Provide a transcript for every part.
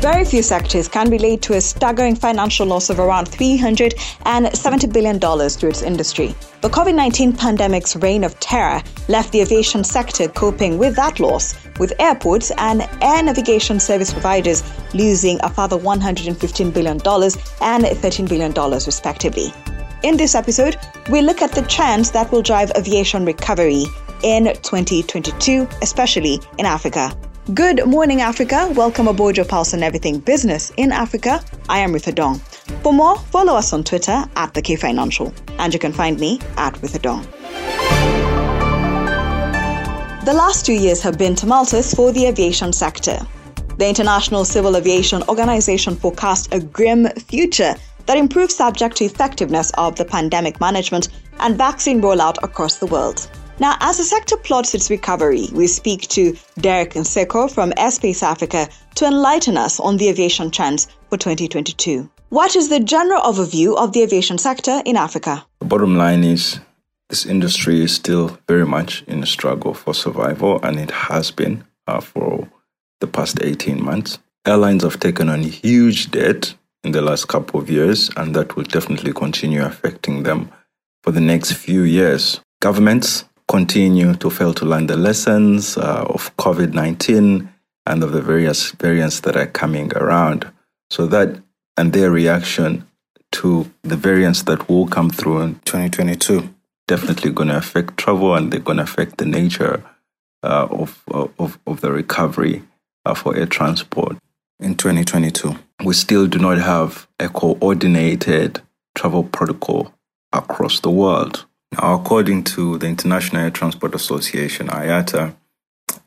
Very few sectors can relate to a staggering financial loss of around $370 billion to its industry. The COVID 19 pandemic's reign of terror left the aviation sector coping with that loss, with airports and air navigation service providers losing a further $115 billion and $13 billion, respectively. In this episode, we look at the trends that will drive aviation recovery in 2022, especially in Africa. Good morning, Africa. Welcome aboard your pulse on everything business in Africa. I am Ritha Dong. For more, follow us on Twitter at the K Financial, and you can find me at Ritha Dong. The last two years have been tumultuous for the aviation sector. The International Civil Aviation Organization forecast a grim future that improves subject to effectiveness of the pandemic management and vaccine rollout across the world. Now, as the sector plots its recovery, we speak to Derek Nseko from Airspace Africa to enlighten us on the aviation trends for 2022. What is the general overview of the aviation sector in Africa? The bottom line is this industry is still very much in a struggle for survival, and it has been uh, for the past 18 months. Airlines have taken on huge debt in the last couple of years, and that will definitely continue affecting them for the next few years. Governments continue to fail to learn the lessons uh, of COVID 19 and of the various variants that are coming around. So that and their reaction to the variants that will come through in 2022 definitely going to affect travel and they're going to affect the nature uh, of, of, of the recovery uh, for air transport in 2022. We still do not have a coordinated travel protocol across the world. Now, according to the International Air Transport Association, IATA,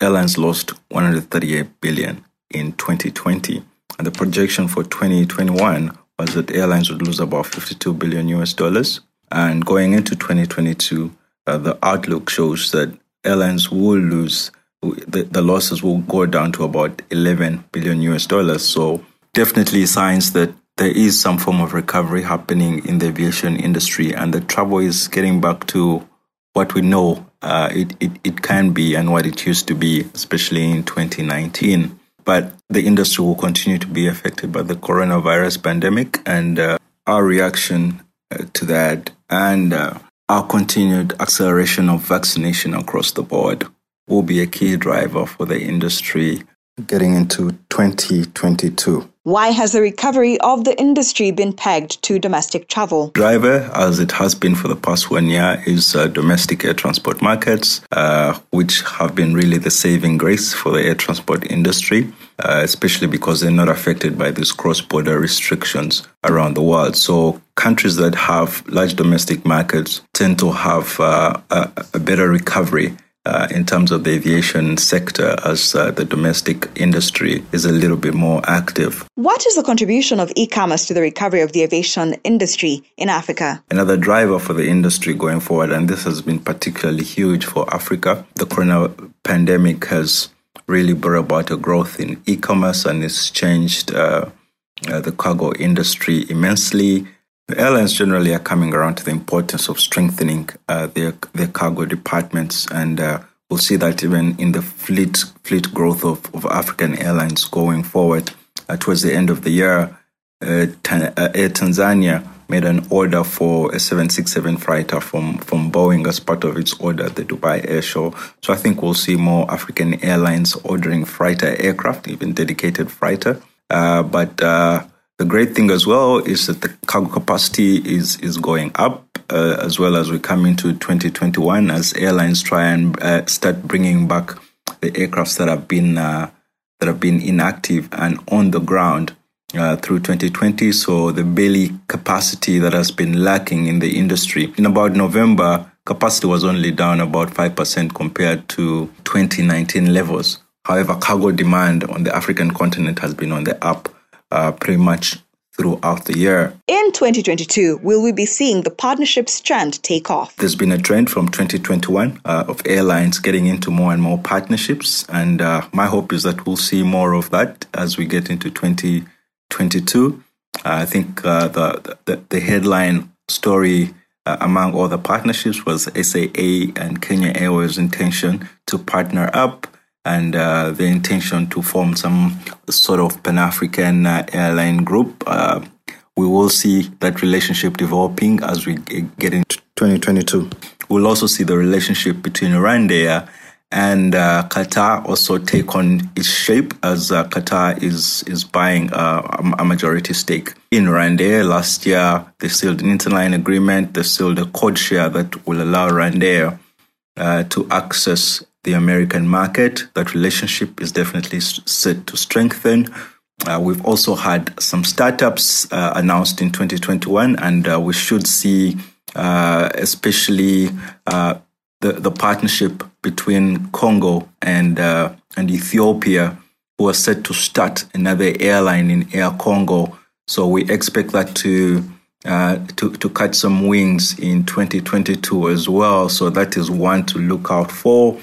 airlines lost 138 billion in 2020, and the projection for 2021 was that airlines would lose about 52 billion US dollars. And going into 2022, uh, the outlook shows that airlines will lose the, the losses will go down to about 11 billion US dollars. So definitely signs that there is some form of recovery happening in the aviation industry, and the travel is getting back to what we know uh, it, it, it can be and what it used to be, especially in 2019. But the industry will continue to be affected by the coronavirus pandemic, and uh, our reaction uh, to that and uh, our continued acceleration of vaccination across the board will be a key driver for the industry getting into 2022. Why has the recovery of the industry been pegged to domestic travel? Driver, as it has been for the past one year, is uh, domestic air transport markets, uh, which have been really the saving grace for the air transport industry, uh, especially because they're not affected by these cross border restrictions around the world. So, countries that have large domestic markets tend to have uh, a, a better recovery uh, in terms of the aviation sector as uh, the domestic industry is a little bit more active. What is the contribution of e commerce to the recovery of the aviation industry in Africa? Another driver for the industry going forward, and this has been particularly huge for Africa, the corona pandemic has really brought about a growth in e commerce and it's changed uh, uh, the cargo industry immensely. The airlines generally are coming around to the importance of strengthening uh, their their cargo departments, and uh, we'll see that even in the fleet fleet growth of, of African airlines going forward. Uh, towards the end of the year, uh, uh, Air Tanzania made an order for a 767 freighter from, from Boeing as part of its order at the Dubai Air Show. So I think we'll see more African airlines ordering freighter aircraft, even dedicated freighter. Uh, but the great thing as well is that the cargo capacity is is going up uh, as well as we come into 2021 as airlines try and uh, start bringing back the aircrafts that have been uh, that have been inactive and on the ground uh, through 2020. So the belly capacity that has been lacking in the industry in about November, capacity was only down about five percent compared to 2019 levels. However, cargo demand on the African continent has been on the up uh, pretty much throughout the year. In 2022, will we be seeing the partnership trend take off? There's been a trend from 2021 uh, of airlines getting into more and more partnerships, and uh, my hope is that we'll see more of that as we get into 2022. I think uh, the, the, the headline story uh, among all the partnerships was SAA and Kenya Airways' intention to partner up and uh, the intention to form some sort of Pan African uh, airline group. Uh, we will see that relationship developing as we get into 2022. We'll also see the relationship between Rwandair and uh, Qatar also take on its shape as uh, Qatar is is buying uh, a majority stake in Rwandair. Last year, they sealed an interline agreement. They sealed a code share that will allow Rwandair uh, to access the American market. That relationship is definitely set to strengthen. Uh, we've also had some startups uh, announced in 2021, and we should see, especially the, the partnership between Congo and uh, and Ethiopia, who are set to start another airline in Air Congo. So we expect that to uh, to to catch some wings in 2022 as well. So that is one to look out for.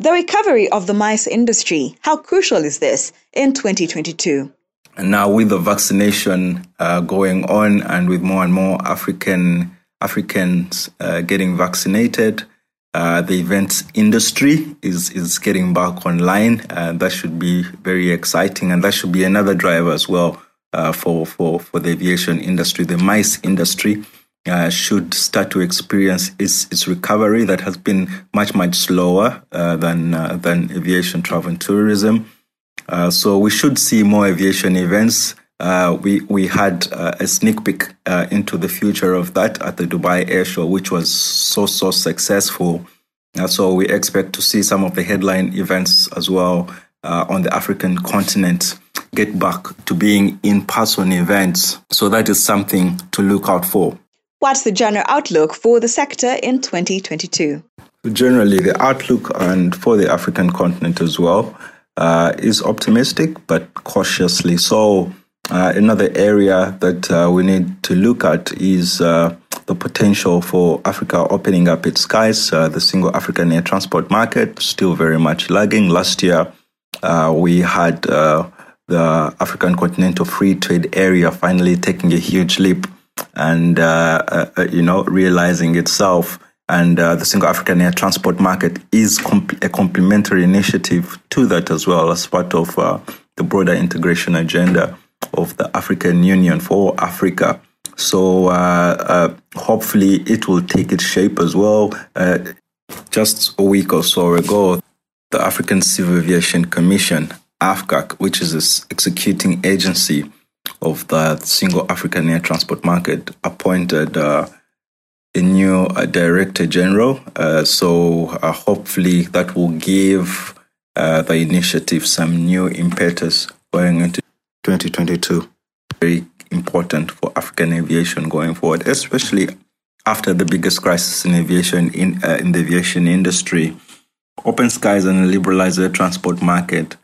The recovery of the MICE industry. How crucial is this in 2022? And now with the vaccination uh, going on, and with more and more African Africans uh, getting vaccinated, uh, the events industry is is getting back online, and that should be very exciting, and that should be another driver as well uh, for for for the aviation industry. The MICE industry uh, should start to experience its its recovery that has been much much slower uh, than uh, than aviation travel and tourism. so we should see more aviation events uh, we we had uh, a sneak peek uh, into the future of that at the Dubai Air Show, which was so so successful. Uh, so we expect to see some of the headline events as well uh, on the African continent get back to being in-person events. So that is something to look out for. What's the general outlook for the sector in 2022? Generally, the outlook and for the African continent as well uh, is optimistic, but cautiously so. Uh, another area that uh, we need to look at is uh, the potential for Africa opening up its skies. Uh, the single African air transport market still very much lagging. Last year, uh, we had uh, the African Continental Free Trade Area finally taking a huge leap and you know realizing itself. And the single African air transport market is comp- a complementary initiative to that as well as part of the broader integration agenda of the African Union for Africa. So uh, uh, hopefully it will take its shape as well. Uh, just a week or so ago, the African Civil Aviation Commission, AFCAC, which is its executing agency of the single African air transport market, appointed uh, a new uh, director general. Uh, so hopefully that will give the initiative some new impetus going into 2022. Very important for African aviation going forward, especially after the biggest crisis in aviation in uh, in the aviation industry. Open skies and a liberalized air transport market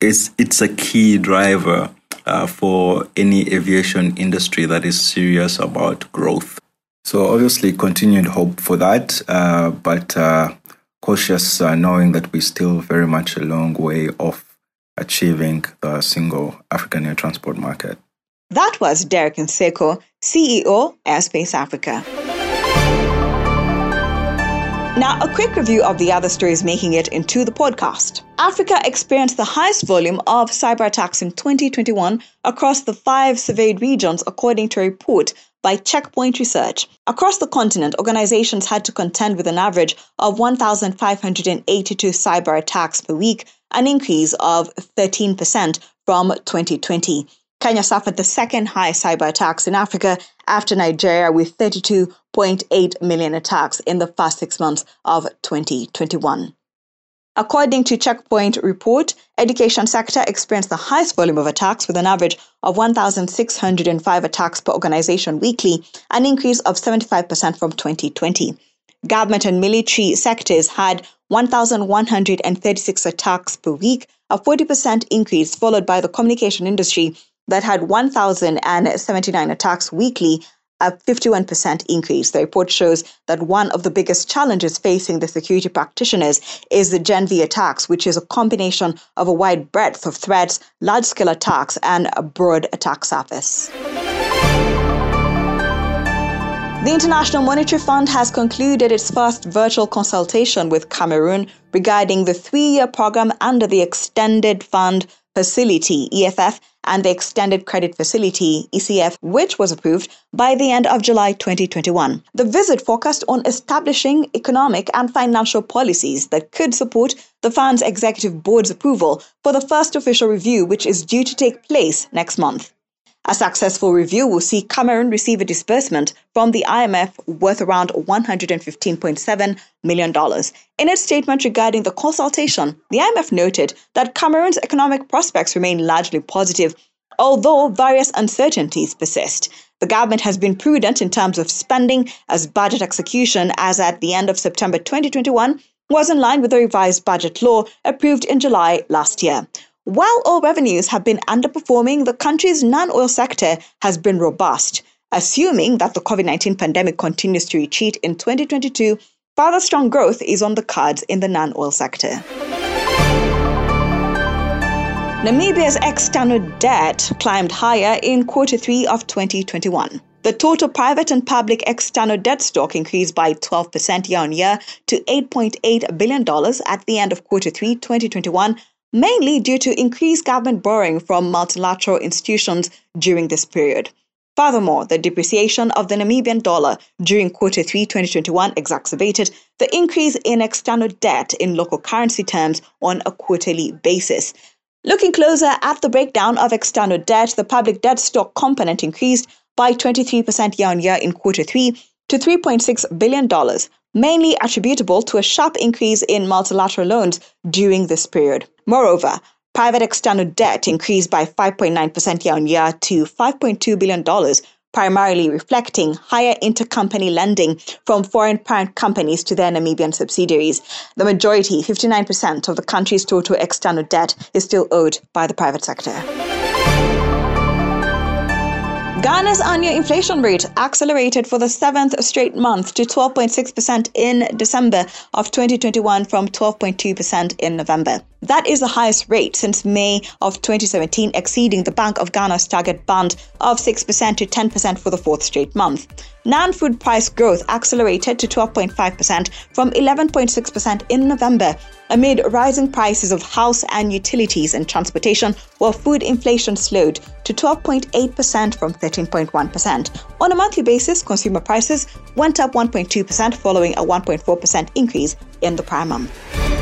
is it's a key driver uh, for any aviation industry that is serious about growth. So obviously, continued hope for that, uh, but uh, cautious uh, knowing that we're still very much a long way off achieving the single African air transport market. That was Derek Nseko, CEO, Airspace Africa. Now, a quick review of the other stories making it into the podcast. Africa experienced the highest volume of cyber attacks in 2021 across the five surveyed regions, according to a report by Check Point Research. Across the continent, organizations had to contend with an average of 1,582 cyber attacks per week, an increase of 13% from 2020. Kenya suffered the second highest cyber attacks in Africa after Nigeria with 32.8 million attacks in the first six months of 2021. According to Check Point report, education sector experienced the highest volume of attacks with an average of 1,605 attacks per organization weekly, an increase of 75% from 2020. Government and military sectors had 1,136 attacks per week, a 40% increase, followed by the communication industry that had 1,079 attacks weekly, a 51% increase. The report shows that one of the biggest challenges facing the security practitioners is the Gen V attacks, which is a combination of a wide breadth of threats, large scale attacks, and a broad attack surface. The International Monetary Fund has concluded its first virtual consultation with Cameroon regarding the three year program under the Extended Fund Facility, EFF, and the Extended Credit Facility, ECF, which was approved by the end of July 2021. The visit focused on establishing economic and financial policies that could support the fund's executive board's approval for the first official review, which is due to take place next month. A successful review will see Cameroon receive a disbursement from the IMF worth around $115.7 million. In its statement regarding the consultation, the IMF noted that Cameroon's economic prospects remain largely positive, although various uncertainties persist. The government has been prudent in terms of spending, as budget execution, as at the end of September 2021, was in line with the revised budget law approved in July last year. While oil revenues have been underperforming, the country's non oil sector has been robust. Assuming that the COVID 19 pandemic continues to retreat in 2022, further strong growth is on the cards in the non oil sector. Namibia's external debt climbed higher in quarter three of 2021. The total private and public external debt stock increased by 12% year on year to $8.8 billion at the end of quarter three 2021 mainly due to increased government borrowing from multilateral institutions during this period. Furthermore, the depreciation of the Namibian dollar during quarter 3 2021 exacerbated the increase in external debt in local currency terms on a quarterly basis. Looking closer at the breakdown of external debt, the public debt stock component increased by 23% year on year in quarter 3 to $3.6 billion, mainly attributable to a sharp increase in multilateral loans during this period. Moreover, private external debt increased by 5.9% year on year to $5.2 billion, primarily reflecting higher intercompany lending from foreign parent companies to their Namibian subsidiaries. The majority, 59% of the country's total external debt, is still owed by the private sector. Ghana's annual inflation rate accelerated for the seventh straight month to 12.6% in December of 2021 from 12.2% in November. That is the highest rate since May of 2017, exceeding the Bank of Ghana's target band of 6% to 10% for the fourth straight month. Non food price growth accelerated to 12.5% from 11.6% in November amid rising prices of house and utilities and transportation, while food inflation slowed to 12.8% from 13.1%. On a monthly basis, consumer prices went up 1.2% following a 1.4% increase in the prior month.